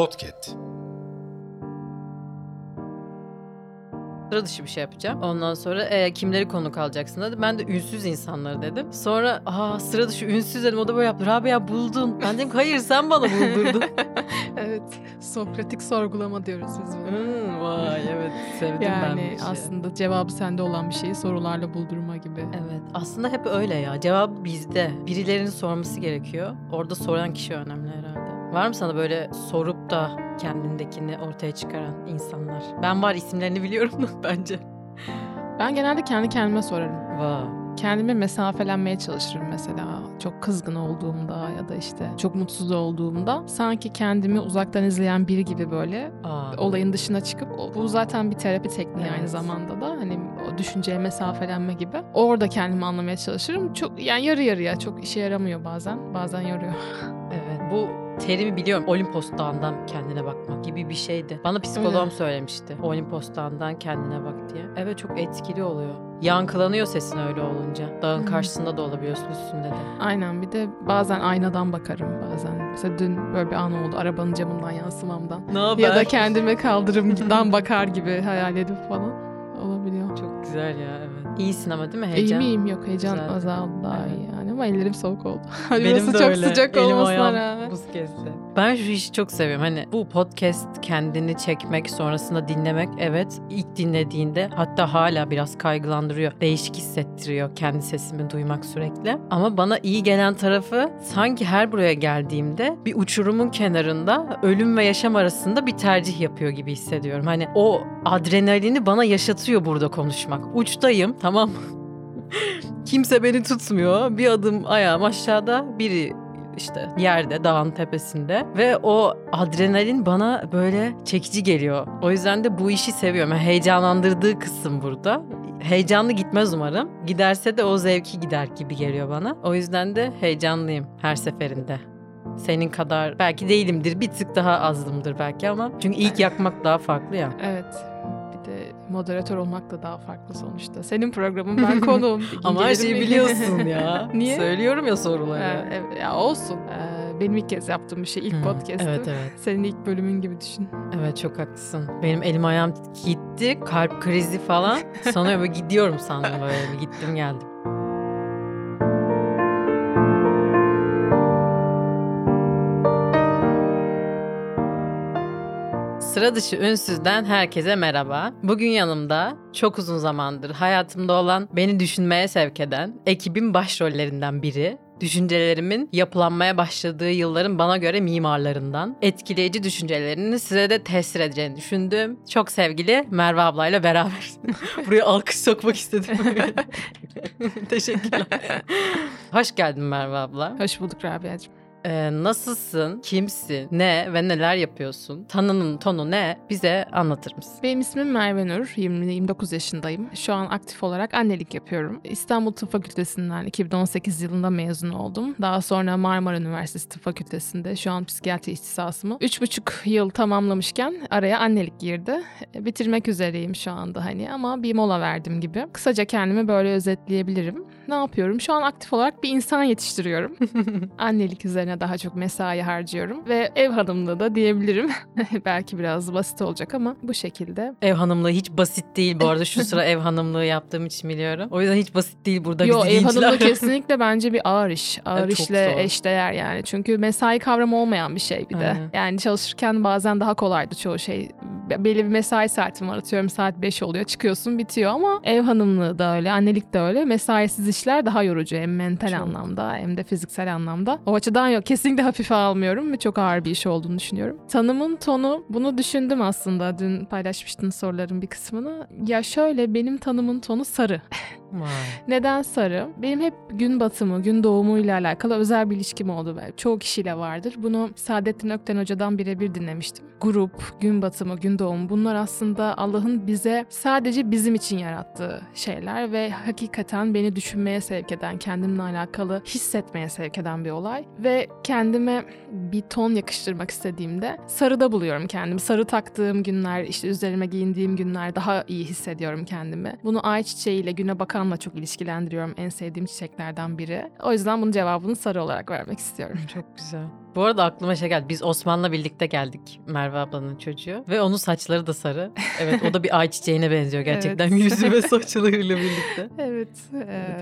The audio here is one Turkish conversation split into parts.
Podcast. sıra dışı bir şey yapacağım. Ondan sonra e, kimleri konuk alacaksın dedi. Ben de ünsüz insanları dedim. Sonra aa sıra dışı ünsüz dedim. O da böyle yaptı. Rabia buldun. Ben dedim hayır sen bana buldurdun. evet. Sokratik sorgulama diyoruz biz buna. Hmm, vay evet sevdim ben bu Yani işi. aslında cevabı sende olan bir şeyi sorularla buldurma gibi. Evet aslında hep öyle ya. Cevap bizde. Birilerinin sorması gerekiyor. Orada soran kişi önemli herhalde. Var mı sana böyle sorup da kendindekini ortaya çıkaran insanlar? Ben var isimlerini biliyorum da bence. Ben genelde kendi kendime sorarım. Vay. Kendime mesafelenmeye çalışırım mesela. Çok kızgın olduğumda ya da işte çok mutsuz olduğumda sanki kendimi uzaktan izleyen biri gibi böyle Aa. olayın dışına çıkıp bu zaten bir terapi tekniği aynı Evet. zamanda da hani o düşünceye mesafelenme gibi. Orada kendimi anlamaya çalışırım. Çok yani yarı yarıya çok işe yaramıyor bazen. Bazen yoruyor. Evet bu terimi biliyorum. Olimpos Dağı'ndan kendine bakmak gibi bir şeydi. Bana psikoloğum Öyle. söylemişti. Olimpos Dağı'ndan kendine bak diye. Evet çok etkili oluyor. Yankılanıyor sesin öyle olunca. Dağın karşısında da olabiliyorsun üstünde de. Aynen bir de bazen aynadan bakarım bazen. Mesela dün böyle bir an oldu arabanın camından yansımamdan. Ne haber? Ya da kendime kaldırımdan bakar gibi hayal edip falan olabiliyor. Çok güzel ya. İyisin ama değil mi İyiyim heyecan? iyiyim yok heyecan Güzel. azaldı daha Evet. iyi yani ama ellerim soğuk oldu. Hani Benim de çok öyle. sıcak Elim olmasına rağmen. Buz kesti. Ben şu işi çok seviyorum. Hani bu podcast kendini çekmek sonrasında dinlemek evet ilk dinlediğinde hatta hala biraz kaygılandırıyor. Değişik hissettiriyor kendi sesimi duymak sürekli. Ama bana iyi gelen tarafı sanki her buraya geldiğimde bir uçurumun kenarında ölüm ve yaşam arasında bir tercih yapıyor gibi hissediyorum. Hani o adrenalini bana yaşatıyor burada konuşmak. Uçtayım tamam mı? Kimse beni tutmuyor. Bir adım ayağım aşağıda, biri işte yerde, dağın tepesinde ve o adrenalin bana böyle çekici geliyor. O yüzden de bu işi seviyorum. Yani heyecanlandırdığı kısım burada. Heyecanlı gitmez umarım. Giderse de o zevki gider gibi geliyor bana. O yüzden de heyecanlıyım her seferinde. Senin kadar belki değilimdir, bir tık daha azımdır belki ama çünkü ilk yakmak daha farklı ya. Evet. Moderatör olmak da daha farklı sonuçta. Senin programın ben konuğum. Ama her şeyi biliyorsun ya. Niye? Söylüyorum ya soruları. Ha, evet, ya olsun. Ee, benim ilk kez yaptığım bir şey. ilk podcast'ım. Evet evet. Senin ilk bölümün gibi düşün. Evet çok haklısın. Benim elim ayağım gitti. Kalp krizi falan. Sanıyorum böyle gidiyorum sandım böyle. Gittim geldim. Sıra dışı ünsüzden herkese merhaba. Bugün yanımda çok uzun zamandır hayatımda olan, beni düşünmeye sevk eden ekibin başrollerinden biri. Düşüncelerimin yapılanmaya başladığı yılların bana göre mimarlarından etkileyici düşüncelerini size de tesir edeceğini düşündüm. Çok sevgili Merve ablayla beraber. Buraya alkış sokmak istedim. Teşekkürler. Hoş geldin Merve abla. Hoş bulduk Rabia'cığım. Ee, nasılsın, kimsin, ne ve neler yapıyorsun? Tanının tonu ne? Bize anlatır mısın? Benim ismim Merve Nur. 20-29 yaşındayım. Şu an aktif olarak annelik yapıyorum. İstanbul Tıp Fakültesinden 2018 yılında mezun oldum. Daha sonra Marmara Üniversitesi Tıp Fakültesi'nde şu an psikiyatri ihtisasımı 3,5 yıl tamamlamışken araya annelik girdi. E, Bitirmek üzereyim şu anda hani ama bir mola verdim gibi. Kısaca kendimi böyle özetleyebilirim. Ne yapıyorum? Şu an aktif olarak bir insan yetiştiriyorum. Annelik üzerine daha çok mesai harcıyorum ve ev hanımlığı da diyebilirim. Belki biraz basit olacak ama bu şekilde. Ev hanımlığı hiç basit değil bu arada. Şu sıra ev hanımlığı yaptığım için biliyorum. O yüzden hiç basit değil burada Yo bizi ev hanımlığı kesinlikle bence bir ağır iş. Ağır Evet, işle eşdeğer yani. Çünkü mesai kavramı olmayan bir şey bir de. Aynen. Yani çalışırken bazen daha kolaydı çoğu şey. Be- Belli bir mesai saatim var atıyorum saat 5 oluyor çıkıyorsun bitiyor ama ev hanımlığı da öyle annelik de öyle mesaisiz işler daha yorucu hem mental Çok. anlamda hem de fiziksel anlamda. O açıdan yok kesinlikle hafife almıyorum ve çok ağır bir iş olduğunu düşünüyorum. Tanımın tonu bunu düşündüm aslında dün paylaşmıştın soruların bir kısmını. Ya şöyle benim tanımın tonu sarı. Neden sarı? Benim hep gün batımı, gün doğumuyla alakalı özel bir ilişkim oldu. ve Çoğu kişiyle vardır. Bunu Saadettin Ökten Hoca'dan birebir dinlemiştim. Grup, gün batımı, gün doğumu bunlar aslında Allah'ın bize sadece bizim için yarattığı şeyler ve hakikaten beni düşünmeye sevk eden, kendimle alakalı hissetmeye sevk eden bir olay. Ve kendime bir ton yakıştırmak istediğimde sarıda buluyorum kendimi. Sarı taktığım günler, işte üzerime giyindiğim günler daha iyi hissediyorum kendimi. Bunu ay çiçeğiyle, güne bakanla çok ilişkilendiriyorum. En sevdiğim çiçeklerden biri. O yüzden bunun cevabını sarı olarak vermek istiyorum. Çok güzel. Bu arada aklıma şey geldi. Biz Osman'la birlikte geldik Merve ablanın çocuğu. Ve onun saçları da sarı. Evet o da bir ay çiçeğine benziyor gerçekten Evet. yüzü ve saçlarıyla birlikte. Evet.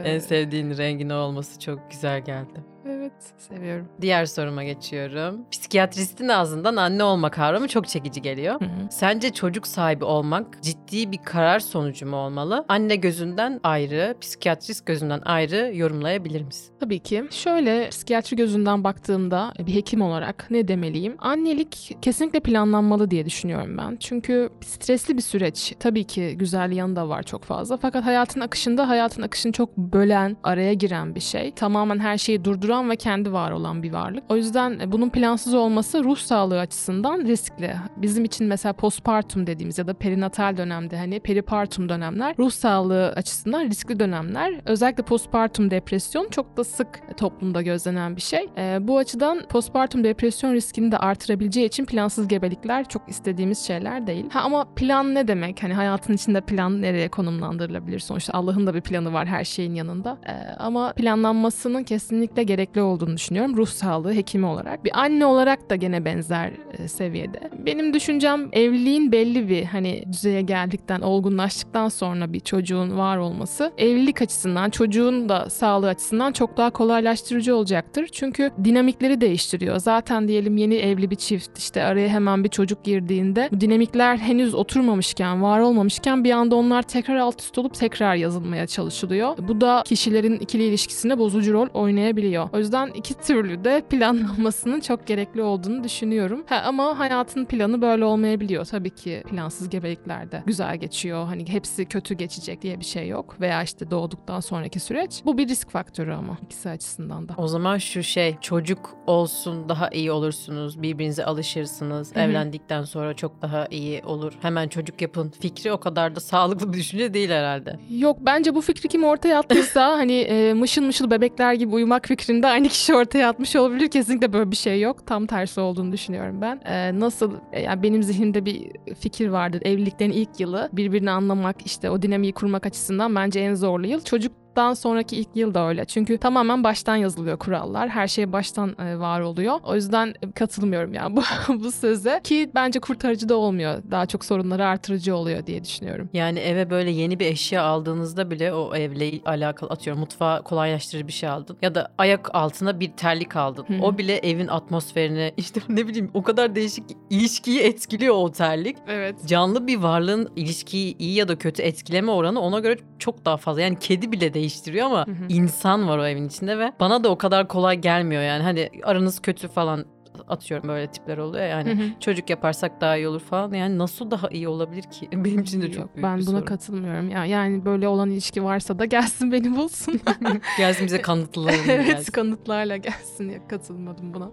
En sevdiğin rengin olması çok güzel geldi. Evet seviyorum. Diğer soruma geçiyorum. Psikiyatristin ağzından anne olma kavramı çok çekici geliyor. Hı hı. Sence çocuk sahibi olmak ciddi bir karar sonucu mu olmalı? Anne gözünden ayrı, psikiyatrist gözünden ayrı yorumlayabilir misin? Tabii ki. Şöyle psikiyatri gözünden baktığımda bir hekim olarak ne demeliyim? Annelik kesinlikle planlanmalı diye düşünüyorum ben. Çünkü stresli bir süreç. Tabii ki güzel yanı da var çok fazla. Fakat hayatın akışında hayatın akışını çok bölen, araya giren bir şey. Tamamen her şeyi durduran ve kendi var olan bir varlık. O yüzden e, bunun plansız olması ruh sağlığı açısından riskli. Bizim için mesela postpartum dediğimiz ya da perinatal dönemde hani peripartum dönemler ruh sağlığı açısından riskli dönemler. Özellikle postpartum depresyon çok da sık toplumda gözlenen bir şey. Ee, bu açıdan postpartum depresyon riskini de artırabileceği için plansız gebelikler çok istediğimiz şeyler değil. Ha ama plan ne demek? Hani hayatın içinde plan nereye konumlandırılabilir? Sonuçta Allah'ın da bir planı var her şeyin yanında. Ee, ama planlanmasının kesinlikle gerekli olduğunu düşünüyorum. Ruh sağlığı hekimi olarak. Bir anne olarak da gene benzer e, seviyede. Benim düşüncem evliliğin belli bir hani düzeye geldikten, olgunlaştıktan sonra bir çocuğun var olması evlilik açısından, çocuğun da sağlığı açısından çok daha kolaylaştırıcı olacaktır. Çünkü dinamikleri değiştiriyor. Zaten diyelim yeni evli bir çift işte araya hemen bir çocuk girdiğinde bu dinamikler henüz oturmamışken, var olmamışken bir anda onlar tekrar alt üst olup tekrar yazılmaya çalışılıyor. Bu da kişilerin ikili ilişkisine bozucu rol oynayabiliyor. O yüzden iki türlü de planlanmasının çok gerekli olduğunu düşünüyorum. Ha, ama hayatın planı böyle olmayabiliyor. Tabii ki plansız gebeliklerde güzel geçiyor. Hani hepsi kötü geçecek diye bir şey yok. Veya işte doğduktan sonraki süreç. Bu bir risk faktörü ama ikisi açısından da. O zaman şu şey çocuk olsun daha iyi olursunuz. Birbirinize alışırsınız. Hı hı. Evlendikten sonra çok daha iyi olur. Hemen çocuk yapın fikri o kadar da sağlıklı bir düşünce değil herhalde. Yok bence bu fikri kim ortaya attıysa hani e, mışıl mışıl bebekler gibi uyumak fikrinde aynı kişi ortaya atmış olabilir. Kesinlikle böyle bir şey yok. Tam tersi olduğunu düşünüyorum ben. E, nasıl e, yani benim zihnimde bir fikir vardır. Evliliklerin ilk yılı birbirini anlamak işte o dinamiği kurmak açısından bence en zorlu yıl. Çocuk Çocuktan sonraki ilk yıl da öyle. Çünkü tamamen baştan yazılıyor kurallar. Her şey baştan e, var oluyor. O yüzden katılmıyorum yani bu, bu söze. Ki bence kurtarıcı da olmuyor. Daha çok sorunları artırıcı oluyor diye düşünüyorum. Yani eve böyle yeni bir eşya aldığınızda bile o evle alakalı atıyorum mutfağı kolaylaştırıcı bir şey aldın. Ya da ayak altına bir terlik aldın. Hı. O bile evin atmosferini işte ne bileyim o kadar değişik ki ilişkiyi etkiliyor o terlik. Evet. Canlı bir varlığın ilişkiyi iyi ya da kötü etkileme oranı ona göre çok daha fazla. Yani kedi bile değiştiriyor ama Hı hı. insan var o evin içinde ve bana da o kadar kolay gelmiyor yani. Hani aranız kötü falan atıyorum böyle tipler oluyor ya yani. Hı hı. Çocuk yaparsak daha iyi olur falan. Yani nasıl daha iyi olabilir ki? Benim için de çok Yok, büyük ben bir buna sorun. katılmıyorum. Ya yani böyle olan ilişki varsa da gelsin beni bulsun. Gelsin bize kanıtlayalım. evet, gelsin. kanıtlarla gelsin ya katılmadım buna.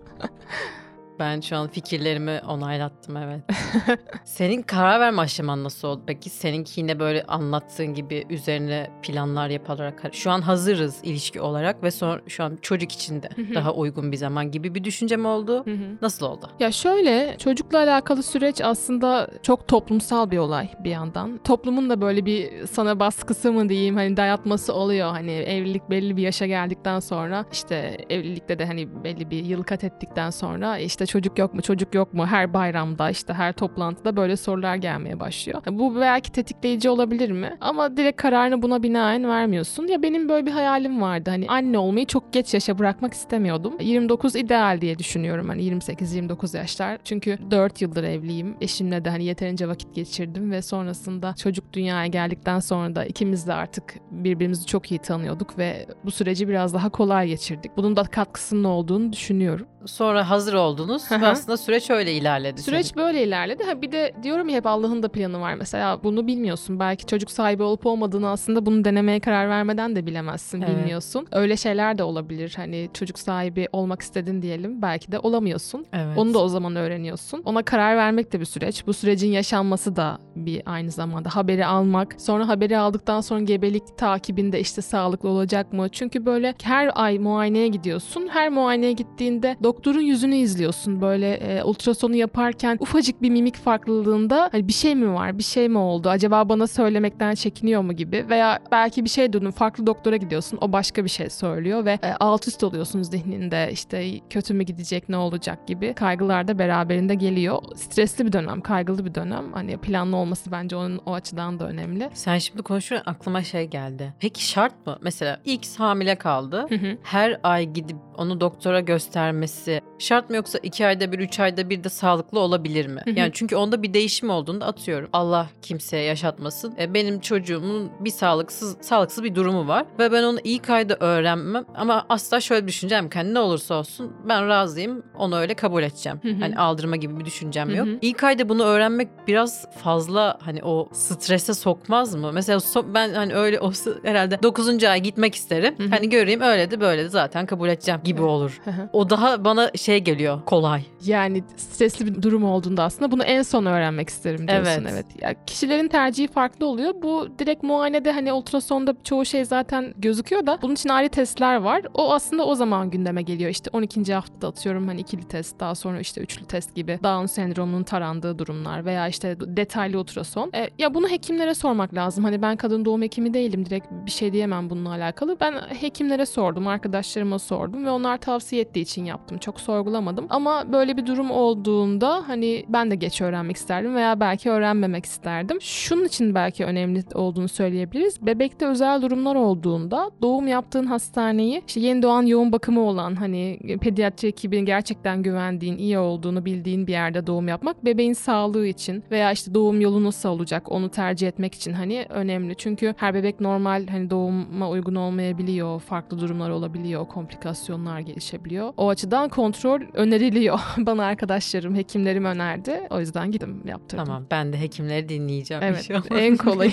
Ben şu an fikirlerimi onaylattım evet. Senin karar verme aşaman nasıl oldu? Peki seninki yine böyle anlattığın gibi üzerine planlar yapılarak şu an hazırız ilişki olarak ve sonra şu an çocuk için de daha uygun bir zaman gibi bir düşünce mi oldu? Nasıl oldu? Ya şöyle çocukla alakalı süreç aslında çok toplumsal bir olay bir yandan. Toplumun da böyle bir sana baskısı mı diyeyim hani dayatması oluyor. Hani evlilik belli bir yaşa geldikten sonra işte evlilikte de hani belli bir yıl kat ettikten sonra işte çocuk yok mu çocuk yok mu her bayramda işte her toplantıda böyle sorular gelmeye başlıyor. Bu belki tetikleyici olabilir mi? Ama direkt kararını buna binaen vermiyorsun. Ya benim böyle bir hayalim vardı. Hani anne olmayı çok geç yaşa bırakmak istemiyordum. 29 ideal diye düşünüyorum. Hani 28-29 yaşlar. Çünkü 4 yıldır evliyim. Eşimle de hani yeterince vakit geçirdim ve sonrasında çocuk dünyaya geldikten sonra da ikimiz de artık birbirimizi çok iyi tanıyorduk ve bu süreci biraz daha kolay geçirdik. Bunun da katkısının olduğunu düşünüyorum. Sonra hazır oldunuz Hı ve hı. aslında süreç öyle ilerledi. Süreç senin. böyle ilerledi. Ha bir de diyorum ya hep Allah'ın da planı var. Mesela bunu bilmiyorsun. Belki çocuk sahibi olup olmadığını aslında bunu denemeye karar vermeden de bilemezsin. Evet. Bilmiyorsun. Öyle şeyler de olabilir. Hani çocuk sahibi olmak istedin diyelim. Belki de olamıyorsun. Evet. Onu da o zaman öğreniyorsun. Ona karar vermek de bir süreç. Bu sürecin yaşanması da bir aynı zamanda haberi almak. Sonra haberi aldıktan sonra gebelik takibinde işte sağlıklı olacak mı? Çünkü böyle her ay muayeneye gidiyorsun. Her muayeneye gittiğinde doktorun yüzünü izliyorsun. Böyle e, ultrasonu yaparken ufacık bir mimik farklılığında hani bir şey mi var, bir şey mi oldu? Acaba bana söylemekten çekiniyor mu gibi veya belki bir şey duydun, farklı doktora gidiyorsun. O başka bir şey söylüyor ve e, alt üst oluyorsun zihninde. işte kötü mü gidecek, ne olacak gibi kaygılar da beraberinde geliyor. Stresli bir dönem, kaygılı bir dönem. Hani planlı olması bence onun o açıdan da önemli. Sen şimdi konuşurken aklıma şey geldi. Peki şart mı? Mesela X hamile kaldı. Hı hı. Her ay gidip onu doktora göstermesi şart mı yoksa iki ayda bir, üç ayda bir de sağlıklı olabilir mi? Hı hı. Yani çünkü onda bir değişim olduğunda atıyorum. Allah kimseye yaşatmasın. E, benim çocuğumun bir sağlıksız sağlıksız bir durumu var ve ben onu ilk ayda öğrenmem ama asla şöyle düşüneceğim ki hani ne olursa olsun ben razıyım onu öyle kabul edeceğim. Hı hı. Hani aldırma gibi bir düşüncem Hı yok. hı. İlk ayda bunu öğrenmek biraz fazla hani o strese sokmaz mı? Mesela so- ben hani öyle olsa herhalde 9. ay gitmek isterim. Hı hı. Hani göreyim öyle de böyle de zaten kabul edeceğim gibi olur. Hı hı. O daha bana şey geliyor kolay. Yani stresli bir durum olduğunda aslında bunu en son öğrenmek isterim diyorsun. Evet. Evet. Ya kişilerin tercihi farklı oluyor. Bu direkt muayenede hani ultrasonda çoğu şey zaten gözüküyor da bunun için ayrı testler var. O aslında o zaman gündeme geliyor. İşte 12. haftada atıyorum hani ikili test, daha sonra işte üçlü test gibi Down sendromunun tarandığı durumlar veya işte detaylı ultrason. E, ya bunu hekimlere sormak lazım. Hani ben kadın doğum hekimi değilim. Direkt bir şey diyemem bununla alakalı. Ben hekimlere sordum, arkadaşlarıma sordum ve onlar tavsiye ettiği için yaptım. Çok sorgulamadım. Ama böyle bir durum olduğunda hani ben de geç öğrenmek isterdim veya belki öğrenmemek isterdim. Şunun için belki önemli olduğunu söyleyebiliriz. Bebekte özel durumlar olduğunda doğum yaptığın hastaneyi işte yeni doğan yoğun bakımı olan hani pediatri ekibinin gerçekten güvendiğin, iyi olduğunu bildiğin bir yerde doğum yapmak bebeğin sağlığı için veya işte doğum yolu nasıl olacak onu tercih etmek için hani önemli. Çünkü her bebek normal hani doğuma uygun olmayabiliyor. Farklı durumlar olabiliyor. Komplikasyonlar gelişebiliyor. O açıdan kontrol öneriliyor. Bana arkadaşlarım, hekimlerim önerdi. O yüzden gittim yaptırdım. Tamam ben de hekimleri dinleyeceğim. Evet inşallah. en kolayı.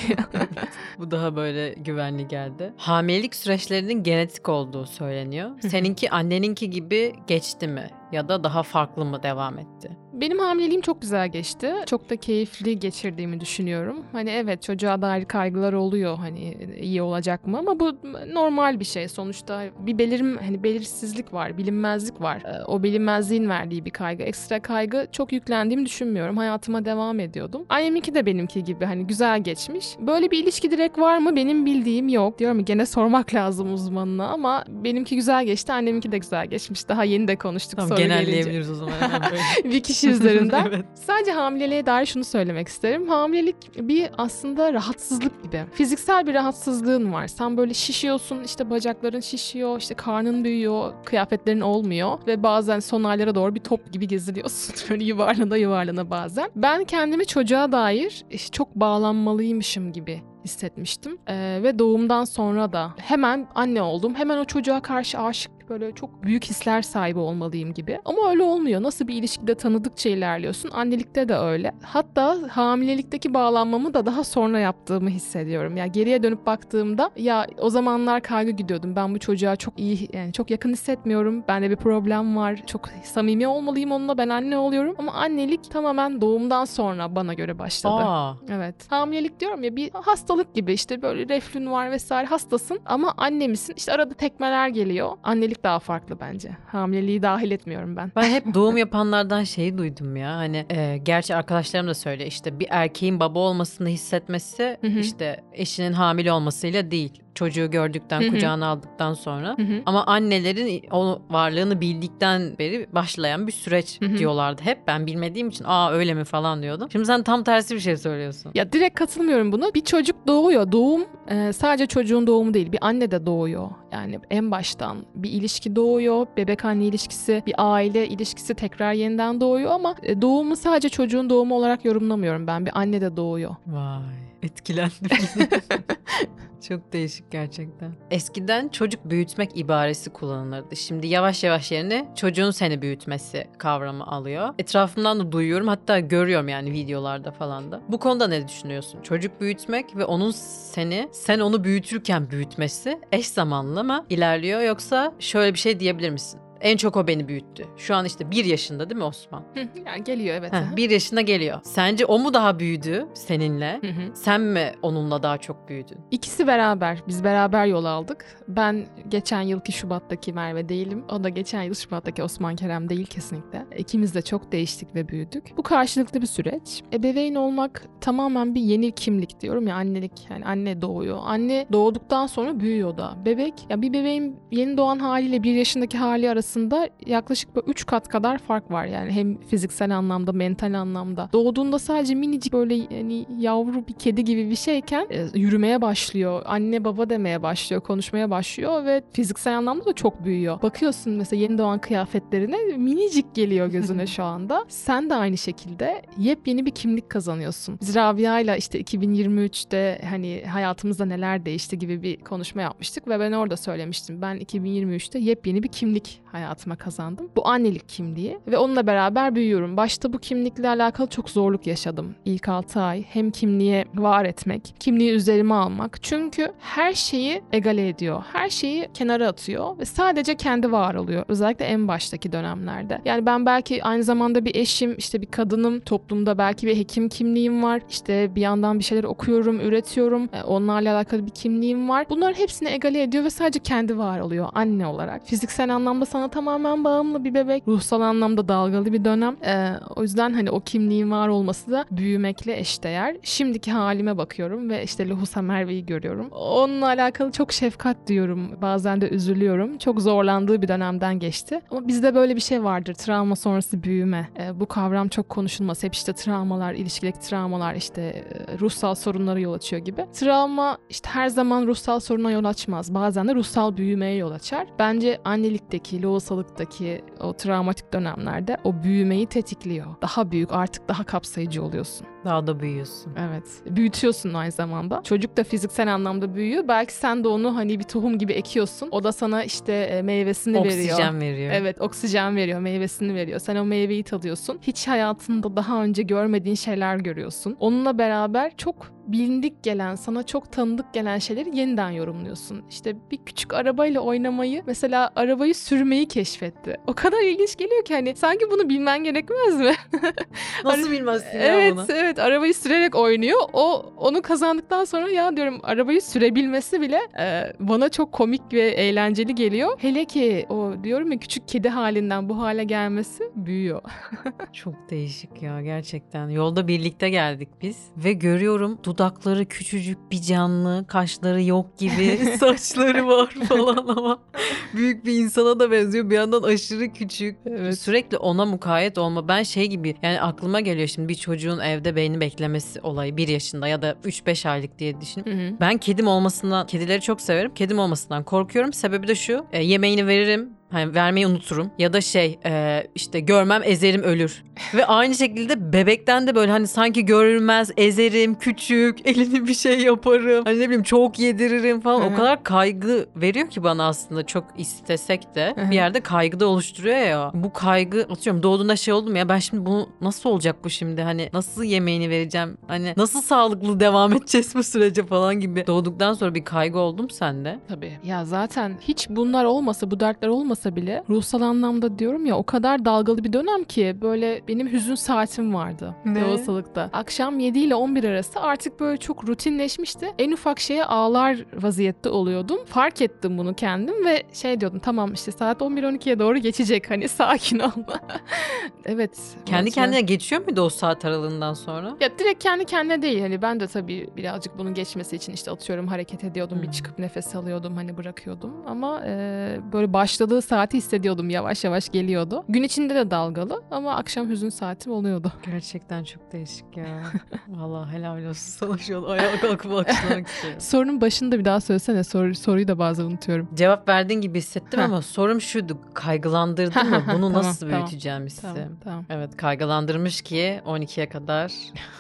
Bu daha böyle güvenli geldi. Hamilelik süreçlerinin genetik olduğu söyleniyor. Seninki anneninki gibi geçti mi? Ya da daha farklı mı devam etti? Benim hamileliğim çok güzel geçti. Çok da keyifli geçirdiğimi düşünüyorum. Hani evet çocuğa dair kaygılar oluyor hani iyi olacak mı ama bu normal bir şey. Sonuçta bir belirim hani belirsizlik var, bilinmezlik var. Ee, O bilinmezliğin verdiği bir kaygı. Ekstra kaygı çok yüklendiğimi düşünmüyorum. Hayatıma devam ediyordum. Anneminki de benimki gibi hani güzel geçmiş. Böyle bir ilişki direkt var mı? Benim bildiğim yok. Diyorum gene sormak lazım uzmanına ama benimki güzel geçti. Anneminki de güzel geçmiş. Daha yeni de konuştuk. Tamam gelince. Genelleyebiliriz o zaman. bir kişi üzerinden. evet. Sadece hamileliğe dair şunu söylemek isterim. Hamilelik bir aslında rahatsızlık gibi. Fiziksel bir rahatsızlığın var. Sen böyle şişiyorsun, işte bacakların şişiyor, işte karnın büyüyor, kıyafetlerin olmuyor ve bazen son aylara doğru bir top gibi geziliyorsun. Böyle yuvarlana yuvarlana bazen. Ben kendimi çocuğa dair işte çok bağlanmalıymışım gibi hissetmiştim. Ee, ve doğumdan sonra da hemen anne oldum. Hemen o çocuğa karşı aşık böyle çok büyük hisler sahibi olmalıyım gibi. Ama öyle olmuyor. Nasıl bir ilişkide tanıdıkça ilerliyorsun. Annelikte de öyle. Hatta hamilelikteki bağlanmamı da daha sonra yaptığımı hissediyorum. Ya geriye dönüp baktığımda ya o zamanlar kaygı gidiyordum. Ben bu çocuğa çok iyi yani çok yakın hissetmiyorum. Bende bir problem var. Çok samimi olmalıyım onunla. Ben anne oluyorum. Ama annelik tamamen doğumdan sonra bana göre başladı. Aa, Evet. Hamilelik diyorum ya bir hastalık gibi işte böyle reflün var vesaire hastasın ama anne misin? İşte arada tekmeler geliyor. Annelik daha farklı bence. Hamileliği dahil etmiyorum ben. ben hep doğum yapanlardan şeyi duydum ya. Hani e, gerçi arkadaşlarım da söyle işte bir erkeğin baba olmasını hissetmesi Hı hı. işte eşinin hamile olmasıyla değil. Çocuğu gördükten, Hı hı. kucağına aldıktan sonra. Hı hı. Ama annelerin o varlığını bildikten beri başlayan bir süreç Hı hı. diyorlardı. Hep ben bilmediğim için aa öyle mi falan diyordum. Şimdi sen tam tersi bir şey söylüyorsun. Ya direkt katılmıyorum buna. Bir çocuk doğuyor. Doğum e, sadece çocuğun doğumu değil. Bir anne de doğuyor. Yani en baştan bir ilişki doğuyor. Bebek anne ilişkisi, bir aile ilişkisi tekrar yeniden doğuyor ama e, doğumu sadece çocuğun doğumu olarak yorumlamıyorum ben. Bir anne de doğuyor. Vay etkilendim. Çok değişik gerçekten. Eskiden çocuk büyütmek ibaresi kullanılırdı. Şimdi yavaş yavaş yerine çocuğun seni büyütmesi kavramı alıyor. Etrafımdan da duyuyorum hatta görüyorum yani videolarda falan da. Bu konuda ne düşünüyorsun? Çocuk büyütmek ve onun seni sen onu büyütürken büyütmesi eş zamanlı mı ilerliyor yoksa şöyle bir şey diyebilir misin? En çok o beni büyüttü. Şu an işte bir yaşında değil mi Osman? Hı, yani geliyor evet. Heh, bir yaşında geliyor. Sence o mu daha büyüdü seninle? Hı hı. Sen mi onunla daha çok büyüdün? İkisi beraber. Biz beraber yol aldık. Ben geçen yılki Şubat'taki Merve değilim. O da geçen yıl Şubat'taki Osman Kerem değil kesinlikle. İkimiz de çok değiştik ve büyüdük. Bu karşılıklı bir süreç. Ebeveyn olmak tamamen bir yeni kimlik diyorum ya annelik. Yani anne doğuyor. Anne doğduktan sonra büyüyor da. Bebek ya bir bebeğin yeni doğan haliyle bir yaşındaki hali arasında yaklaşık böyle 3 kat kadar fark var yani hem fiziksel anlamda mental anlamda. Doğduğunda sadece minicik böyle yani yavru bir kedi gibi bir şeyken e, yürümeye başlıyor. Anne baba demeye başlıyor, konuşmaya başlıyor ve fiziksel anlamda da çok büyüyor. Bakıyorsun mesela yeni doğan kıyafetlerine minicik geliyor gözüne şu anda. Sen de aynı şekilde yepyeni bir kimlik kazanıyorsun. Biz Rabia'yla işte 2023'te hani hayatımızda neler değişti gibi bir konuşma yapmıştık ve ben orada söylemiştim. Ben 2023'te yepyeni bir kimlik hayatıma kazandım. Bu annelik kimliği ve onunla beraber büyüyorum. Başta bu kimlikle alakalı çok zorluk yaşadım. İlk 6 ay hem kimliğe var etmek, kimliği üzerime almak. Çünkü her şeyi egale ediyor. Her şeyi kenara atıyor ve sadece kendi var oluyor. Özellikle en baştaki dönemlerde. Yani ben belki aynı zamanda bir eşim, işte bir kadınım, toplumda belki bir hekim kimliğim var. İşte bir yandan bir şeyler okuyorum, üretiyorum. E, Onlarla alakalı bir kimliğim var. Bunların hepsini egale ediyor ve sadece kendi var oluyor anne olarak. Fiziksel anlamda sana tamamen bağımlı bir bebek. Ruhsal anlamda dalgalı bir dönem. E, o yüzden hani o kimliğin var olması da büyümekle eşdeğer. Şimdiki halime bakıyorum ve işte Lohusa Merve'yi görüyorum. Onunla alakalı çok şefkat diyorum. Bazen de üzülüyorum. Çok zorlandığı bir dönemden geçti. Ama bizde böyle bir şey vardır. Travma sonrası büyüme. E, bu kavram çok konuşulmaz. Hep işte travmalar, ilişkideki travmalar işte e, ruhsal sorunlara yol açıyor gibi. Travma işte her zaman ruhsal soruna yol açmaz. Bazen de ruhsal büyümeye yol açar. Bence annelikteki, lohusalıktaki o travmatik dönemlerde o büyümeyi tetikliyor. Daha büyük, artık daha kapsayıcı oluyorsun. Daha da büyüyorsun. Evet. Büyütüyorsun aynı zamanda. Çocuk da fiziksel anlamda büyüyor. Belki sen de onu hani bir tohum gibi ekiyorsun. O da sana işte e, meyvesini veriyor. Oksijen veriyor. Evet oksijen veriyor, meyvesini veriyor. Sen o meyveyi tadıyorsun. Hiç hayatında daha önce görmediğin şeyler görüyorsun. Onunla beraber çok bilindik gelen, sana çok tanıdık gelen şeyleri yeniden yorumluyorsun. İşte bir küçük arabayla oynamayı, mesela arabayı sürmeyi keşfetti. O kadar ilginç geliyor ki hani sanki bunu bilmen gerekmez mi? Nasıl bilmezsin ya evet, bunu? evet arabayı sürerek oynuyor. O onu kazandıktan sonra ya diyorum arabayı sürebilmesi bile e, bana çok komik ve eğlenceli geliyor. Hele ki o diyorum ya küçük kedi halinden bu hale gelmesi büyüyor. Çok değişik ya gerçekten. Yolda birlikte geldik biz ve görüyorum dudakları küçücük bir canlı, kaşları yok gibi, saçları var falan ama büyük bir insana da benziyor. Bir yandan aşırı küçük. Evet. Sürekli ona mukayyet olma. Ben şey gibi yani aklıma geliyor şimdi bir çocuğun evde beyni beklemesi olayı bir yaşında ya da 3-5 aylık diye düşün. Hı hı. Ben kedim olmasından, kedileri çok severim. Kedim olmasından korkuyorum. Sebebi de şu. e, yemeğini veririm. Hani vermeyi unuturum. Ya da şey e, işte görmem ezerim ölür. Ve aynı şekilde bebekten de böyle hani sanki görülmez ezerim küçük elini bir şey yaparım. Hani ne bileyim çok yediririm falan. Hı O kadar kaygı veriyor ki bana aslında çok istesek de Hı hı. bir yerde kaygı da oluşturuyor ya. Bu kaygı atıyorum doğduğunda şey oldum ya ben şimdi bunu nasıl olacak bu şimdi hani nasıl yemeğini vereceğim hani nasıl sağlıklı devam edeceğiz bu sürece falan gibi doğduktan sonra bir kaygı oldum sende. Tabii. Ya zaten hiç bunlar olmasa, bu dertler olmasa bile ruhsal anlamda diyorum ya o kadar dalgalı bir dönem ki böyle benim hüzün saatim vardı. Ne? Akşam 7 ile 11 arası artık böyle çok rutinleşmişti. En ufak şeye ağlar vaziyette oluyordum. Fark ettim bunu kendim ve şey diyordum tamam işte saat 11-12'ye doğru geçecek hani sakin ol. evet. Kendi evet. kendine geçiyor muydu o saat aralığından sonra? Ya direkt kendi kendine değil hani ben de tabii birazcık bunun geçmesi için işte atıyorum hareket ediyordum bir Hmm. çıkıp nefes alıyordum hani bırakıyordum ama e, böyle başladığı saati hissediyordum yavaş yavaş geliyordu. Gün içinde de dalgalı ama akşam hüzün saatim oluyordu. Gerçekten çok değişik ya. Vallahi helal olsun sana şu an ayağa kalkıp alkışlamak istiyorum. Sorunun başında bir daha söylesene soru, soruyu da bazen unutuyorum. Cevap verdiğin gibi hissettim ama sorum şuydu. Kaygılandırdın mı? Bunu Tamam, nasıl tamam. büyüteceğim hissi? Tamam tamam. Evet kaygılandırmış ki 12'ye kadar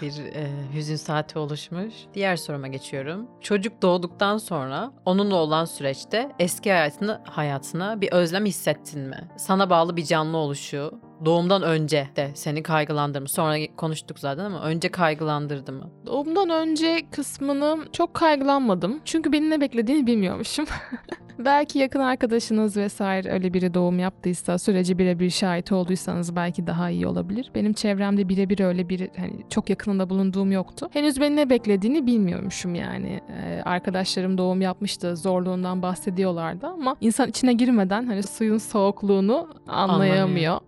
bir e, hüzün saati oluşmuş. Diğer soruma geçiyorum. Çocuk doğduktan sonra onunla olan süreçte eski hayatını, hayatına bir özlem hissettin mi? Sana bağlı bir canlı oluşu doğumdan önce de seni kaygılandırmış. Sonra konuştuk zaten ama önce kaygılandırdı mı? Doğumdan önce kısmını çok kaygılanmadım. Çünkü beni ne beklediğini bilmiyormuşum. belki yakın arkadaşınız vesaire öyle biri doğum yaptıysa süreci birebir şahit olduysanız belki daha iyi olabilir. Benim çevremde birebir öyle bir hani çok yakınında bulunduğum yoktu. Henüz beni ne beklediğini bilmiyormuşum yani. Ee, arkadaşlarım doğum yapmıştı zorluğundan bahsediyorlardı ama insan içine girmeden hani suyun soğukluğunu anlayamıyor. Anlamıyor.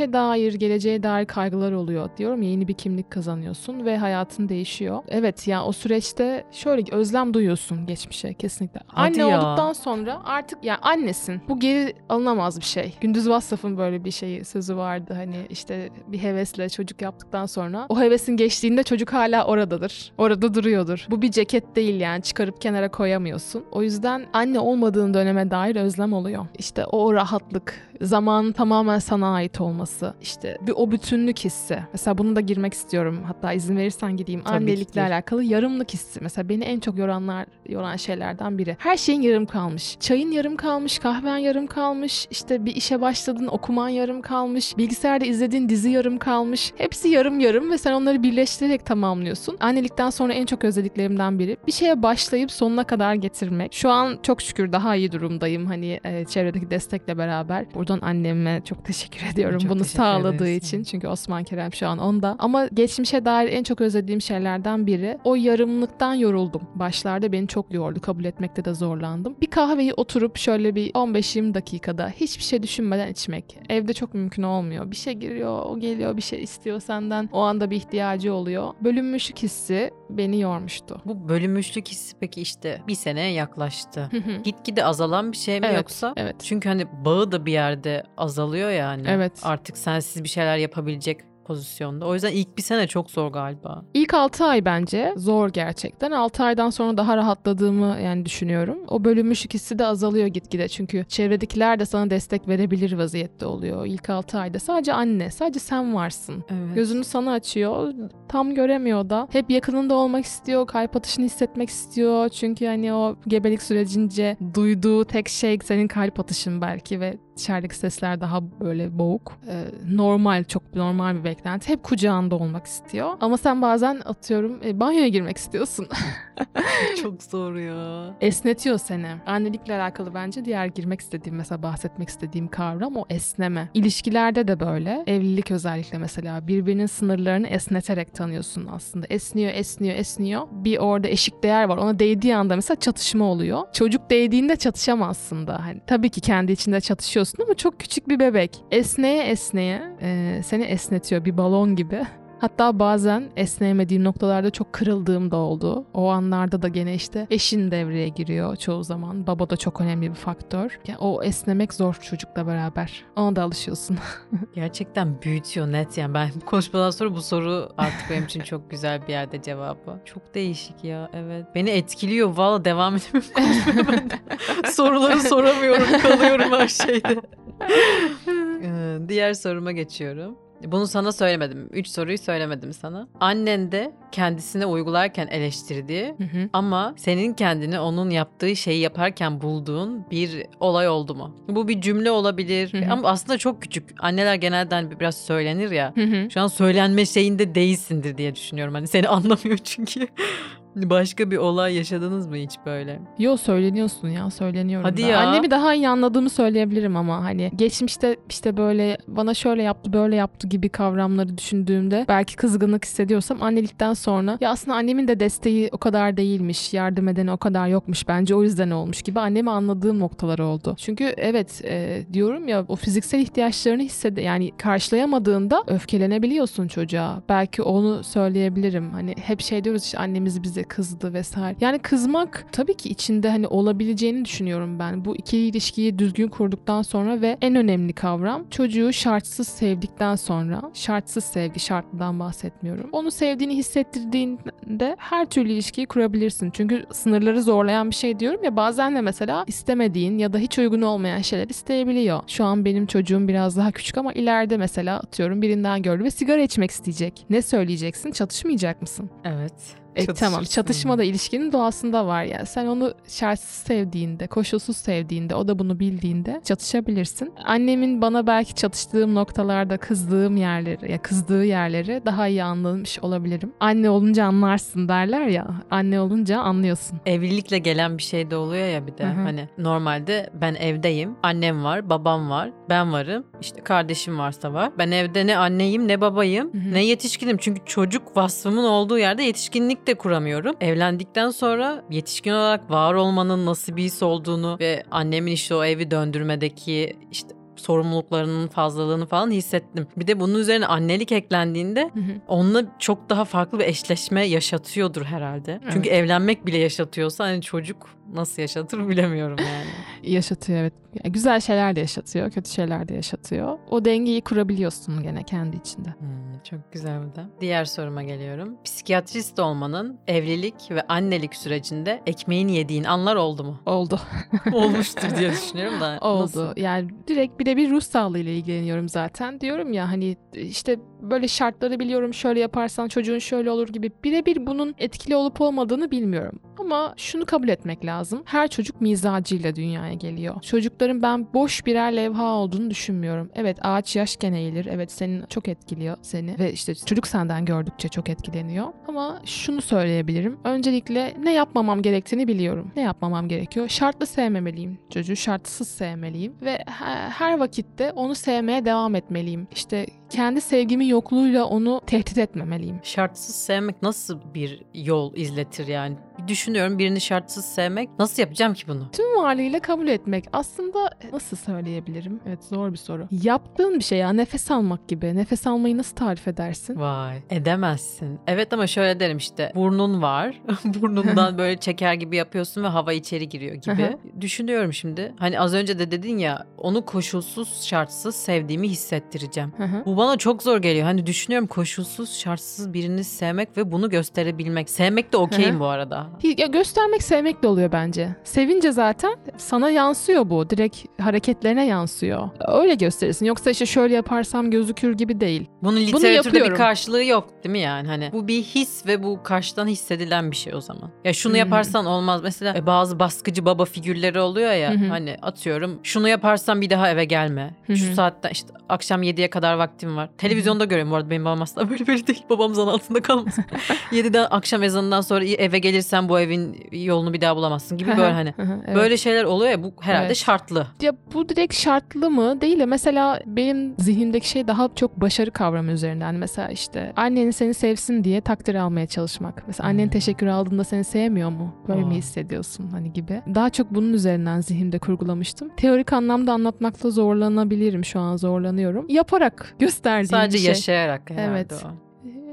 Geçmişe dair, geleceğe dair kaygılar oluyor. Diyorum ya yeni bir kimlik kazanıyorsun ve hayatın değişiyor. Evet ya o süreçte şöyle özlem duyuyorsun geçmişe kesinlikle. Hadi Anne ya. olduktan sonra artık yani annesin. Bu geri alınamaz bir şey. Gündüz Vassaf'ın böyle bir şeyi sözü vardı. Hani işte bir hevesle çocuk yaptıktan sonra o hevesin geçtiğinde çocuk hala oradadır. Orada duruyordur. Bu bir ceket değil yani çıkarıp kenara koyamıyorsun. O yüzden anne olmadığın döneme dair özlem oluyor. İşte o rahatlık, zamanın tamamen sana ait olması, işte bir o bütünlük hissi. Mesela bunu da girmek istiyorum. Hatta izin verirsen gideyim. Tabii ki Annelikle gir. alakalı yarımlık hissi. Mesela beni en çok yoranlar, yoran şeylerden biri. Her şeyin yarım kalmış. Çayın yarım kalmış, kahven yarım kalmış, işte bir işe başladın, okuman yarım kalmış, bilgisayarda izlediğin dizi yarım kalmış. Hepsi yarım yarım ve sen onları birleştirerek tamamlıyorsun. Annelikten sonra en çok özlediklerimden biri. Bir şeye başlayıp sonuna kadar getirmek. Şu an çok şükür daha iyi durumdayım. Hani e, çevredeki destekle beraber. Buradan anneme çok teşekkür ediyorum Çok bunu teşekkür sağladığı ederiz. için. Çünkü Osman Kerem şu an onda. Ama geçmişe dair en çok özlediğim şeylerden biri o yarımlıktan yoruldum. Başlarda beni çok yordu. Kabul etmekte de zorlandım. Bir kahveyi oturup şöyle bir 15-20 dakikada hiçbir şey düşünmeden içmek. Evde çok mümkün olmuyor. Bir şey giriyor, o geliyor, bir şey istiyor senden. O anda bir ihtiyacı oluyor. Bölünmüşlük hissi beni yormuştu. Bu bölünmüşlük hissi peki işte bir seneye yaklaştı. Gitgide azalan bir şey mi Evet, yoksa? evet. Çünkü hani bağı da bir yerde azalıyor yani. Evet. Artık sensiz bir şeyler yapabilecek pozisyonda. O yüzden ilk bir sene çok zor galiba. İlk 6 ay bence zor gerçekten. 6 aydan sonra daha rahatladığımı yani düşünüyorum. O bölünmüşlük hissi de azalıyor gitgide. Çünkü çevredekiler de sana destek verebilir vaziyette oluyor. İlk 6 ayda sadece anne, sadece sen varsın. Evet. Gözünü sana açıyor. Tam göremiyor da. Hep yakınında olmak istiyor. Kalp atışını hissetmek istiyor. Çünkü hani o gebelik sürecince duyduğu tek şey senin kalp atışın belki ve dışarıdaki sesler daha böyle boğuk. Ee, normal, çok normal bir beklenti. Hep kucağında olmak istiyor. Ama sen bazen atıyorum e, banyoya girmek istiyorsun. çok zor ya. Esnetiyor seni. Annelikle alakalı bence diğer girmek istediğim mesela bahsetmek istediğim kavram o esneme. İlişkilerde de böyle. Evlilik özellikle mesela birbirinin sınırlarını esneterek tanıyorsun aslında. Esniyor, esniyor, esniyor. Bir orada eşik değer var. Ona değdiği anda mesela çatışma oluyor. Çocuk değdiğinde çatışamazsın da. Hani tabii ki kendi içinde çatışıyorsun ama çok küçük bir bebek. Esneye esneye e, seni esnetiyor bir balon gibi. Hatta bazen esneyemediğim noktalarda çok kırıldığım da oldu. O anlarda da gene işte eşin devreye giriyor çoğu zaman. Baba da çok önemli bir faktör. Yani o esnemek zor çocukla beraber. Ona da alışıyorsun. Gerçekten büyütüyor net yani. Ben bu konuşmadan sonra bu soru artık benim için çok güzel bir yerde cevabı. Çok değişik ya evet. Beni etkiliyor. Valla devam edemiyorum konuşmaya ben de. Soruları soramıyorum. Kalıyorum her şeyde. Ee, Diğer soruma geçiyorum. Bunu sana söylemedim. Üç soruyu söylemedim sana. Annen de kendisine uygularken eleştirdiği Hı hı. ama senin kendini onun yaptığı şeyi yaparken bulduğun bir olay oldu mu? Bu bir cümle olabilir Hı hı. ama aslında çok küçük. Anneler genelde hani biraz söylenir ya. Hı hı. Şu an söylenme şeyinde değilsindir diye düşünüyorum. Hani seni anlamıyor çünkü. Başka bir olay yaşadınız mı hiç böyle? Yo söyleniyorsun ya söyleniyorum Hadi da. ya. Annemi daha iyi anladığımı söyleyebilirim ama hani geçmişte işte böyle bana şöyle yaptı böyle yaptı gibi kavramları düşündüğümde belki kızgınlık hissediyorsam annelikten sonra ya aslında annemin de desteği o kadar değilmiş yardım edeni o kadar yokmuş bence o yüzden olmuş gibi annemi anladığım noktalar oldu. Çünkü evet e, diyorum ya o fiziksel ihtiyaçlarını hissede yani karşılayamadığında öfkelenebiliyorsun çocuğa. Belki onu söyleyebilirim. Hani hep şey diyoruz işte annemiz bize kızdı vesaire. Yani kızmak tabii ki içinde hani olabileceğini düşünüyorum ben. Bu ikili ilişkiyi düzgün kurduktan sonra ve en önemli kavram çocuğu şartsız sevdikten sonra şartsız sevgi şartlıdan bahsetmiyorum. Onu sevdiğini hissettirdiğinde her türlü ilişkiyi kurabilirsin. Çünkü sınırları zorlayan bir şey diyorum ya bazen de mesela istemediğin ya da hiç uygun olmayan şeyler isteyebiliyor. Şu an benim çocuğum biraz daha küçük ama ileride mesela atıyorum birinden gördü ve sigara içmek isteyecek. Ne söyleyeceksin? Çatışmayacak mısın? Evet. E tamam çatışma da ilişkinin doğasında var ya. Sen onu şartsız sevdiğinde, koşulsuz sevdiğinde, o da bunu bildiğinde çatışabilirsin. Annemin bana belki çatıştığım noktalarda kızdığım yerleri, ya kızdığı yerleri daha iyi anlamış olabilirim. Anne olunca anlarsın derler ya. Anne olunca anlıyorsun. Evlilikle gelen bir şey de oluyor ya bir de. Hı hı. Hani normalde ben evdeyim. Annem var, babam var, ben varım. işte kardeşim varsa var. Ben evde ne anneyim ne babayım Hı hı. ne yetişkinim. Çünkü çocuk vasfımın olduğu yerde yetişkinlik de kuramıyorum. Evlendikten sonra yetişkin olarak var olmanın nasıl bir his olduğunu ve annemin işte o evi döndürmedeki işte sorumluluklarının fazlalığını falan hissettim. Bir de bunun üzerine annelik eklendiğinde Hı hı. onunla çok daha farklı bir eşleşme yaşatıyordur herhalde. Çünkü Evet. evlenmek bile yaşatıyorsa hani çocuk nasıl yaşatır bilemiyorum yani. Yaşatıyor evet. Ya, güzel şeyler de yaşatıyor, kötü şeyler de yaşatıyor. O dengeyi kurabiliyorsun gene kendi içinde. Hmm, çok güzel bu da. Diğer soruma geliyorum. Psikiyatrist olmanın evlilik ve annelik sürecinde ekmeğini yediğin anlar oldu mu? Oldu. Olmuştur diye düşünüyorum da. Oldu. Nasıl? Yani direkt birebir ruh sağlığı ile ilgileniyorum zaten. Diyorum ya hani işte böyle şartları biliyorum şöyle yaparsan çocuğun şöyle olur gibi birebir bunun etkili olup olmadığını bilmiyorum. Ama şunu kabul etmek lazım. Her çocuk mizacıyla dünyaya geliyor. Çocukların ben boş birer levha olduğunu düşünmüyorum. Evet ağaç yaşken eğilir. Evet senin çok etkiliyor seni. Ve işte çocuk senden gördükçe çok etkileniyor. Ama şunu söyleyebilirim. Öncelikle ne yapmamam gerektiğini biliyorum. Ne yapmamam gerekiyor? Şartlı sevmemeliyim. Çocuğu şartsız sevmeliyim. Ve he- her vakitte onu sevmeye devam etmeliyim. İşte kendi sevgimin yokluğuyla onu tehdit etmemeliyim. Şartsız sevmek nasıl bir yol izletir yani? Bir düşünüyorum birini şartsız sevmek. Nasıl yapacağım ki bunu? Tüm varlığıyla kabul etmek aslında nasıl söyleyebilirim? Evet zor bir soru. Yaptığın bir şey ya nefes almak gibi. Nefes almayı nasıl tarif edersin? Vay edemezsin. Evet ama şöyle derim işte burnun var. Burnundan böyle çeker gibi yapıyorsun ve hava içeri giriyor gibi. Düşünüyorum şimdi. Hani az önce de dedin ya onu koşulsuz şartsız sevdiğimi hissettireceğim. Bu bana çok zor geliyor. Hani düşünüyorum koşulsuz şartsız birini sevmek ve bunu gösterebilmek. Sevmek de okeyim bu arada. Ya göstermek sevmek de oluyor bence. Sevince zaten sana yansıyor bu. Direkt hareketlerine yansıyor. Öyle gösterirsin. Yoksa işte şöyle yaparsam gözükür gibi değil. Bunun literatürde bir yapıyorum. karşılığı yok değil mi yani? Hani bu bir his ve bu karşıdan hissedilen bir şey o zaman. Ya şunu hı. yaparsan olmaz. Mesela e, bazı baskıcı baba figürleri oluyor ya. Hani atıyorum şunu yaparsan bir daha eve gelme. Şu saatten işte akşam 7'ye kadar vaktim var. Televizyonda görüyorum bu arada benim babam asla böyle böyle değil. Babam zan altında kalmasın. 7'den akşam ezanından sonra eve gelirsen bu evin yolunu bir daha bulamazsın gibi böyle hani. Evet. Böyle şeyler oluyor ya bu herhalde Evet. şartlı. Ya bu direkt şartlı mı? Değil de mesela benim zihnimdeki şey daha çok başarı kavramı üzerinden. Hani Mesela işte annen seni sevsin diye takdir almaya çalışmak. Mesela annen Hmm. teşekkür aldığında seni sevmiyor mu? Böyle Aa. mi hissediyorsun hani gibi. Daha çok bunun üzerinden zihnimde kurgulamıştım. Teorik anlamda anlatmakta zorlanabilirim şu an zorlanıyorum. Yaparak gösterdiğim Sadece şey. yaşayarak herhalde Evet. o.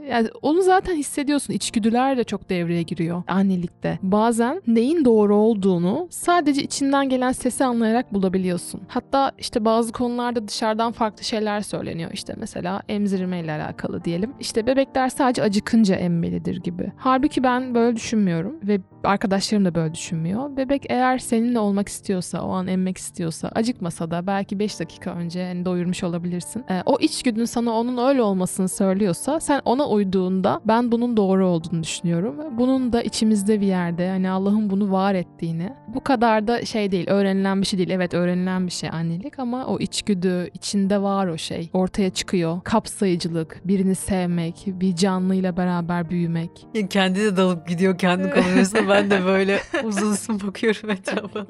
Yani onu zaten hissediyorsun. İçgüdüler de çok devreye giriyor annelikte. Bazen neyin doğru olduğunu sadece içinden gelen sesi anlayarak bulabiliyorsun. Hatta işte bazı konularda dışarıdan farklı şeyler söyleniyor. İşte mesela emzirme ile alakalı diyelim. İşte bebekler sadece acıkınca emmelidir gibi. Halbuki ben böyle düşünmüyorum ve arkadaşlarım da böyle düşünmüyor. Bebek eğer seninle olmak istiyorsa, o an emmek istiyorsa, acıkmasa da belki 5 dakika önce hani doyurmuş olabilirsin. Ee, o içgüdün sana onun öyle olmasını söylüyorsa sen ona uyduğunda ben bunun doğru olduğunu düşünüyorum. Bunun da içimizde bir yerde hani Allah'ın bunu var ettiğini. Bu kadar da şey değil, öğrenilen bir şey değil. Evet öğrenilen bir şey annelik ama o içgüdü, içinde var o şey. Ortaya çıkıyor. Kapsayıcılık, birini sevmek, bir canlıyla beraber büyümek. Kendi de dalıp gidiyor kendi konuşmasına. Ben de böyle uzun uzun bakıyorum etrafa.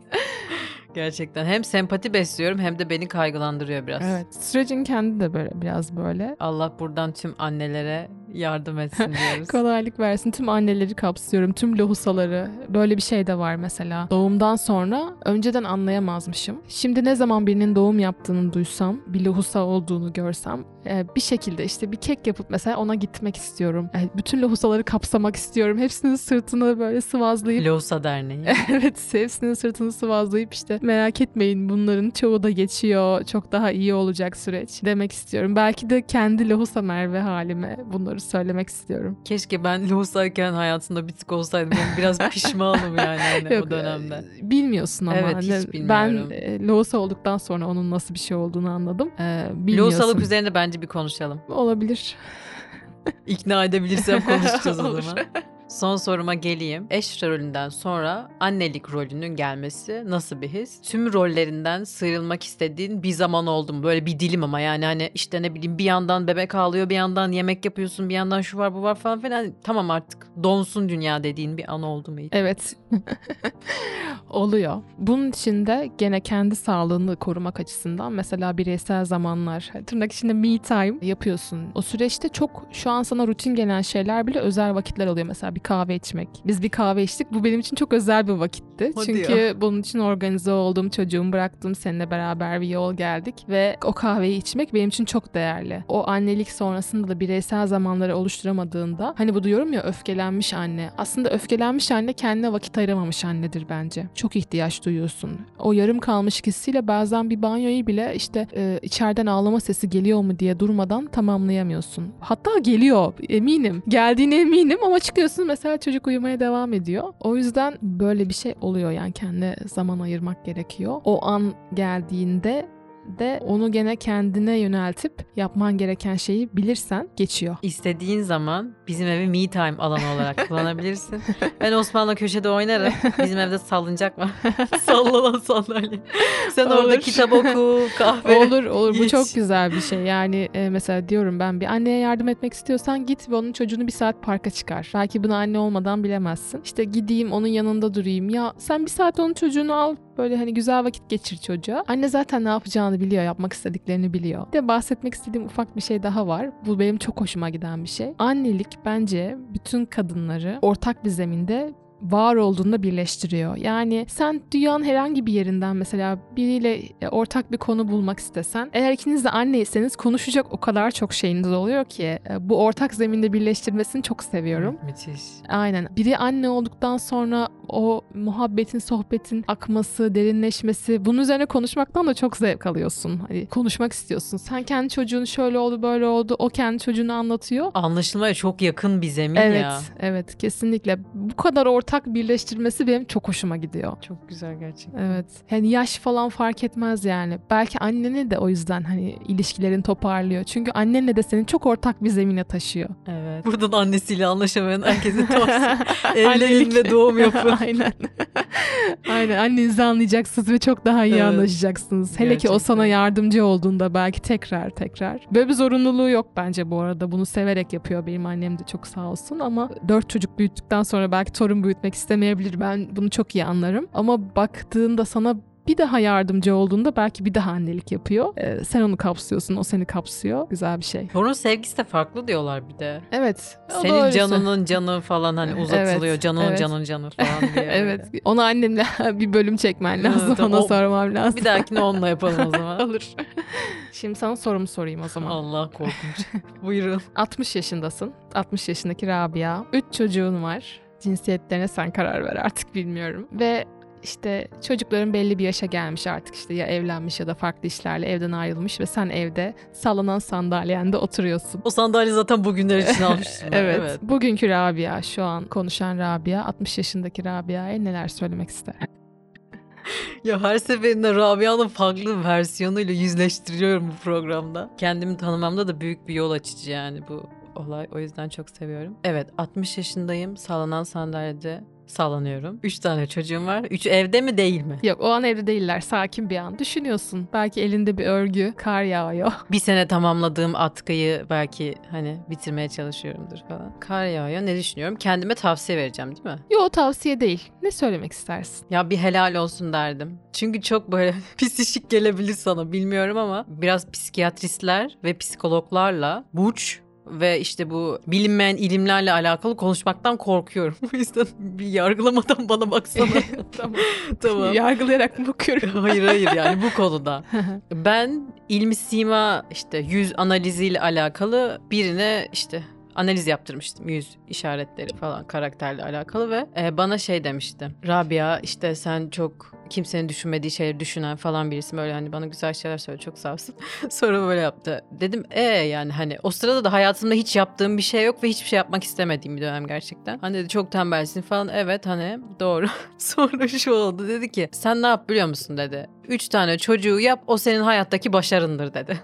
Gerçekten hem sempati besliyorum hem de beni kaygılandırıyor biraz. Evet. Sürecin kendi de böyle biraz böyle. Allah buradan tüm annelere yardım etsin diyoruz. Kolaylık versin. Tüm anneleri kapsıyorum. Tüm lohusaları. Böyle bir şey de var mesela. Doğumdan sonra önceden anlayamazmışım. Şimdi ne zaman birinin doğum yaptığını duysam, bir lohusa olduğunu görsem e, bir şekilde işte bir kek yapıp mesela ona gitmek istiyorum. E, Bütün lohusaları kapsamak istiyorum. Hepsinin sırtını böyle sıvazlayıp Lohusa Derneği. evet hepsinin sırtını sıvazlayıp işte merak etmeyin bunların çoğu da geçiyor. Çok daha iyi olacak süreç demek istiyorum. Belki de kendi lohusa Merve halime bunları söylemek istiyorum. Keşke ben lohusayken hayatımda bir tık olsaydım. Ben biraz pişmanım yani hani Yok, o dönemde. e, Bilmiyorsun ama. Evet, hiç Hani bilmiyorum. Ben e, lohusa olduktan sonra onun nasıl bir şey olduğunu anladım. E, bilmiyorsun. Üzerine bence bir konuşalım. Olabilir. İkna edebilirsem konuşacağız o zaman. Son soruma geleyim. Eş rolünden sonra annelik rolünün gelmesi nasıl bir his? Tüm rollerinden sıyrılmak istediğin bir zaman oldu mu? Böyle bir dilim ama yani hani işte ne bileyim bir yandan bebek ağlıyor, bir yandan yemek yapıyorsun, bir yandan şu var bu var falan filan. Tamam artık donsun dünya dediğin bir an oldu mu? Evet. Oluyor. Bunun için de gene kendi sağlığını korumak açısından mesela bireysel zamanlar, tırnak içinde me time yapıyorsun. O süreçte çok şu an sana rutin gelen şeyler bile özel vakitler oluyor. Mesela bir kahve içmek. Biz bir kahve içtik. Bu benim için çok özel bir vakitti. Hadi Çünkü ya. bunun için organize oldum. Çocuğumu bıraktım. Seninle beraber bir yol geldik. Ve o kahveyi içmek benim için çok değerli. O annelik sonrasında da bireysel zamanları oluşturamadığında hani bu diyorum ya öfkelenmiş anne. Aslında öfkelenmiş anne kendine vakit ayıramamış annedir bence. Çok ihtiyaç duyuyorsun. O yarım kalmış hissiyle bazen bir banyoyu bile işte e, içeriden ağlama sesi geliyor mu diye durmadan tamamlayamıyorsun. Hatta geliyor eminim. Geldiğine eminim ama çıkıyorsun mesela çocuk uyumaya devam ediyor. O yüzden böyle bir şey oluyor yani kendine zaman ayırmak gerekiyor. O an geldiğinde de onu gene kendine yöneltip yapman gereken şeyi bilirsen geçiyor. İstediğin zaman bizim evi me time alanı olarak kullanabilirsin. Ben Osman'la köşede oynarım. Bizim evde salıncak var. Sallanan sandalye. Sen orada Olur. kitap oku, kahve. Olur olur bu Hiç. çok güzel bir şey. Yani e, mesela diyorum ben bir anneye yardım etmek istiyorsan git ve onun çocuğunu bir saat parka çıkar. Belki bunu anne olmadan bilemezsin. İşte gideyim onun yanında durayım. Ya sen bir saat onun çocuğunu al böyle hani güzel vakit geçir çocuğa. Anne zaten ne yapacağını biliyor, yapmak istediklerini biliyor. Bir de bahsetmek istediğim ufak bir şey daha var. Bu benim çok hoşuma giden bir şey. Annelik bence bütün kadınları ortak bir zeminde var olduğunda birleştiriyor. Yani sen dünyanın herhangi bir yerinden mesela biriyle e, ortak bir konu bulmak istesen eğer ikiniz de anneyseniz konuşacak o kadar çok şeyiniz oluyor ki e, bu ortak zeminde birleştirmesini çok seviyorum. Müthiş. Aynen. Biri anne olduktan sonra o muhabbetin, sohbetin akması, derinleşmesi bunun üzerine konuşmaktan da çok zevk alıyorsun. Hani konuşmak istiyorsun. Sen kendi çocuğun şöyle oldu, böyle oldu. O kendi çocuğunu anlatıyor. Anlaşılmaya çok yakın bir zemin Evet, ya. evet kesinlikle. Bu kadar ortak birleştirmesi benim çok hoşuma gidiyor. Çok güzel gerçekten. Evet. Yani yaş falan fark etmez yani. Belki anneni de o yüzden hani ilişkilerin toparlıyor. Çünkü annenle de seni çok ortak bir zemine taşıyor. Evet. Buradan annesiyle anlaşamayan herkese tavsiye. Evlenin ve doğum yapın. Aynen. Aynen. Annenizi anlayacaksınız ve çok daha iyi Evet. anlaşacaksınız. Hele ki o Gerçekten. sana yardımcı olduğunda belki tekrar tekrar. Böyle bir zorunluluğu yok bence bu arada. Bunu severek yapıyor benim annem de çok sağ olsun ama dört çocuk büyüttükten sonra belki torun büyütmek istemeyebilir. Ben bunu çok iyi anlarım. Ama baktığında sana bir daha yardımcı olduğunda belki bir daha annelik yapıyor. Ee, sen onu kapsıyorsun, o seni kapsıyor. Güzel bir şey. Torun sevgisi de farklı diyorlar bir de. Evet. Senin canının canı falan hani uzatılıyor. Evet, canının evet. canın canı falan diye. evet. Ona annemle bir bölüm çekmen lazım. Evet, Ona o- sormam lazım. Bir dahakine onunla yapalım o zaman. Olur. Şimdi sana sorumu sorayım o zaman. Allah korkunç. Buyurun. 60 yaşındasın. 60 yaşındaki Rabia. 3 çocuğun var. Cinsiyetlerine sen karar ver artık bilmiyorum. Ve işte çocukların belli bir yaşa gelmiş artık işte ya evlenmiş ya da farklı işlerle evden ayrılmış ve sen evde sallanan sandalyende oturuyorsun. O sandalye zaten bugünler için almıştım. ben, Evet. Bugünkü Rabia, şu an konuşan Rabia, 60 yaşındaki Rabia'ya neler söylemek ister? Ya her seferinde Rabia'nın farklı versiyonuyla yüzleştiriyorum bu programda. Kendimi tanımamda da büyük bir yol açıcı yani bu olay. O yüzden çok seviyorum. Evet 60 yaşındayım. Sallanan sandalyede sallanıyorum. 3 tane çocuğum var. 3 evde mi değil mi? Yok o an evde değiller. Sakin bir an. Düşünüyorsun. Belki elinde bir örgü. Kar yağıyor. Bir sene tamamladığım atkıyı belki hani bitirmeye çalışıyorumdur falan. Kar yağıyor. Ne düşünüyorum? Kendime tavsiye vereceğim değil mi? Yo tavsiye değil. Ne söylemek istersin? Ya bir helal olsun derdim. Çünkü çok böyle psişik gelebilir sana bilmiyorum ama biraz psikiyatristler ve psikologlarla burç ve işte bu bilinmeyen ilimlerle alakalı konuşmaktan korkuyorum. O yüzden bir yargılamadan bana baksana. tamam. tamam. Yargılayarak mı bakıyorum? hayır hayır yani bu konuda. Ben ilmi sima işte yüz analiziyle alakalı birine işte analiz yaptırmıştım yüz işaretleri falan karakterle alakalı ve e, bana şey demişti. Rabia işte sen çok kimsenin düşünmediği şeyleri düşünen falan birisi böyle hani bana güzel şeyler söyle çok sağ olsun. Sonra böyle yaptı. Dedim e yani hani o sırada da hayatımda hiç yaptığım bir şey yok ve hiçbir şey yapmak istemediğim bir dönem gerçekten. Hani dedi çok tembelsin falan evet hani doğru. Sonra şu oldu dedi ki sen ne yap biliyor musun dedi. Üç tane çocuğu yap o senin hayattaki başarındır dedi.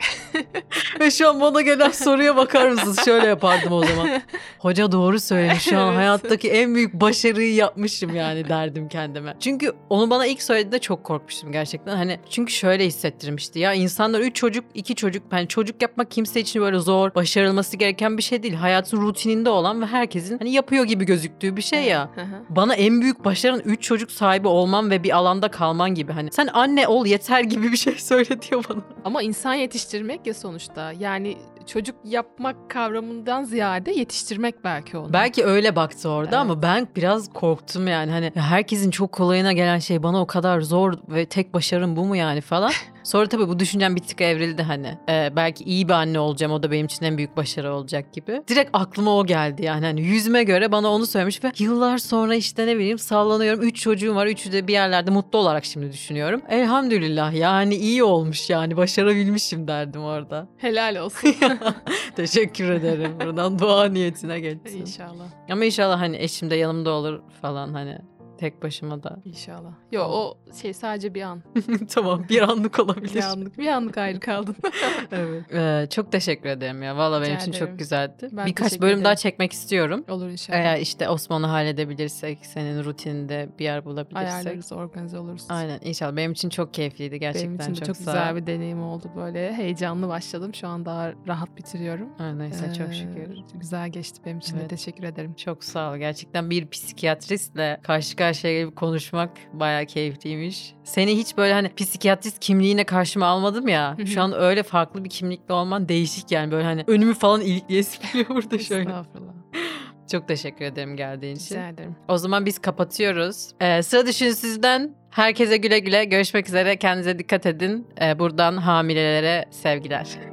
Ve şu an bana gelen soruya bakar mısınız? Şöyle yapardım o zaman. Hoca doğru söylemiş. Şu an Evet. hayattaki en büyük başarıyı yapmışım yani derdim kendime. Çünkü onu bana ilk söylediğinde çok korkmuştum gerçekten. Hani çünkü şöyle hissettirmişti. Ya insanlar üç çocuk, iki çocuk. Yani çocuk yapmak kimse için böyle zor, başarılması gereken bir şey değil. Hayatın rutininde olan ve herkesin hani yapıyor gibi gözüktüğü bir şey ya. Bana en büyük başarın 3 çocuk sahibi olman ve bir alanda kalman gibi. Hani sen anne ol yeter gibi bir şey söyle diyor bana. Ama insan yetiştirmek ya sonuçta. Yani çocuk yapmak kavramından ziyade yetiştirmek belki onu. Belki öyle baktı orada Evet. ama ben biraz korktum yani. Hani herkesin çok kolayına gelen şey bana o kadar zor ve tek başarım bu mu yani falan. Sonra tabii bu düşüncem bir tık evrildi hani. Ee, belki iyi bir anne olacağım o da benim için en büyük başarı olacak gibi. Direkt aklıma o geldi yani. Hani yüzüme göre bana onu söylemiş ve yıllar sonra işte ne bileyim sallanıyorum. Üç çocuğum var. Üçü de bir yerlerde mutlu olarak şimdi düşünüyorum. Elhamdülillah yani iyi olmuş yani başarabilmişim derdim orada. Helal olsun. Teşekkür ederim. Buradan dua niyetine geçsin. İnşallah. Ama inşallah hani eşim de yanımda olur falan hani tek başıma da. İnşallah. Yo o şey sadece bir an. tamam bir anlık olabilir. Bir anlık, bir anlık ayrı kaldın. evet. Ee, çok teşekkür ederim ya. Valla benim için ederim. çok güzeldi. Ben Birkaç bölüm daha ederim. çekmek istiyorum. Olur inşallah. Eğer işte Osman'ı halledebilirsek, senin rutininde bir yer bulabilirsek. Ayarlarız, organize oluruz. Aynen inşallah. Benim için çok keyifliydi gerçekten. Benim için de çok, çok, sağ güzel bir deneyim oldu böyle. Heyecanlı başladım. Şu an daha rahat bitiriyorum. Aynen, neyse çok Ee, şükür. Güzel geçti benim için Evet. de. Teşekkür ederim. Çok sağ ol. Gerçekten bir psikiyatristle karşı karşıya gelip konuşmak bayağı keyifliymiş. Seni hiç böyle hani psikiyatrist kimliğine karşıma almadım ya. Şu an öyle farklı bir kimlikle olman değişik yani. Böyle hani önümü falan ilikleyesim geliyor burada şöyle. Estağfurullah. Çok teşekkür ederim geldiğin için. Rica ederim. O zaman biz kapatıyoruz. Ee, sıra dışı sizden herkese güle güle. Görüşmek üzere. Kendinize dikkat edin. Ee, buradan hamilelere sevgiler.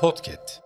Podcast.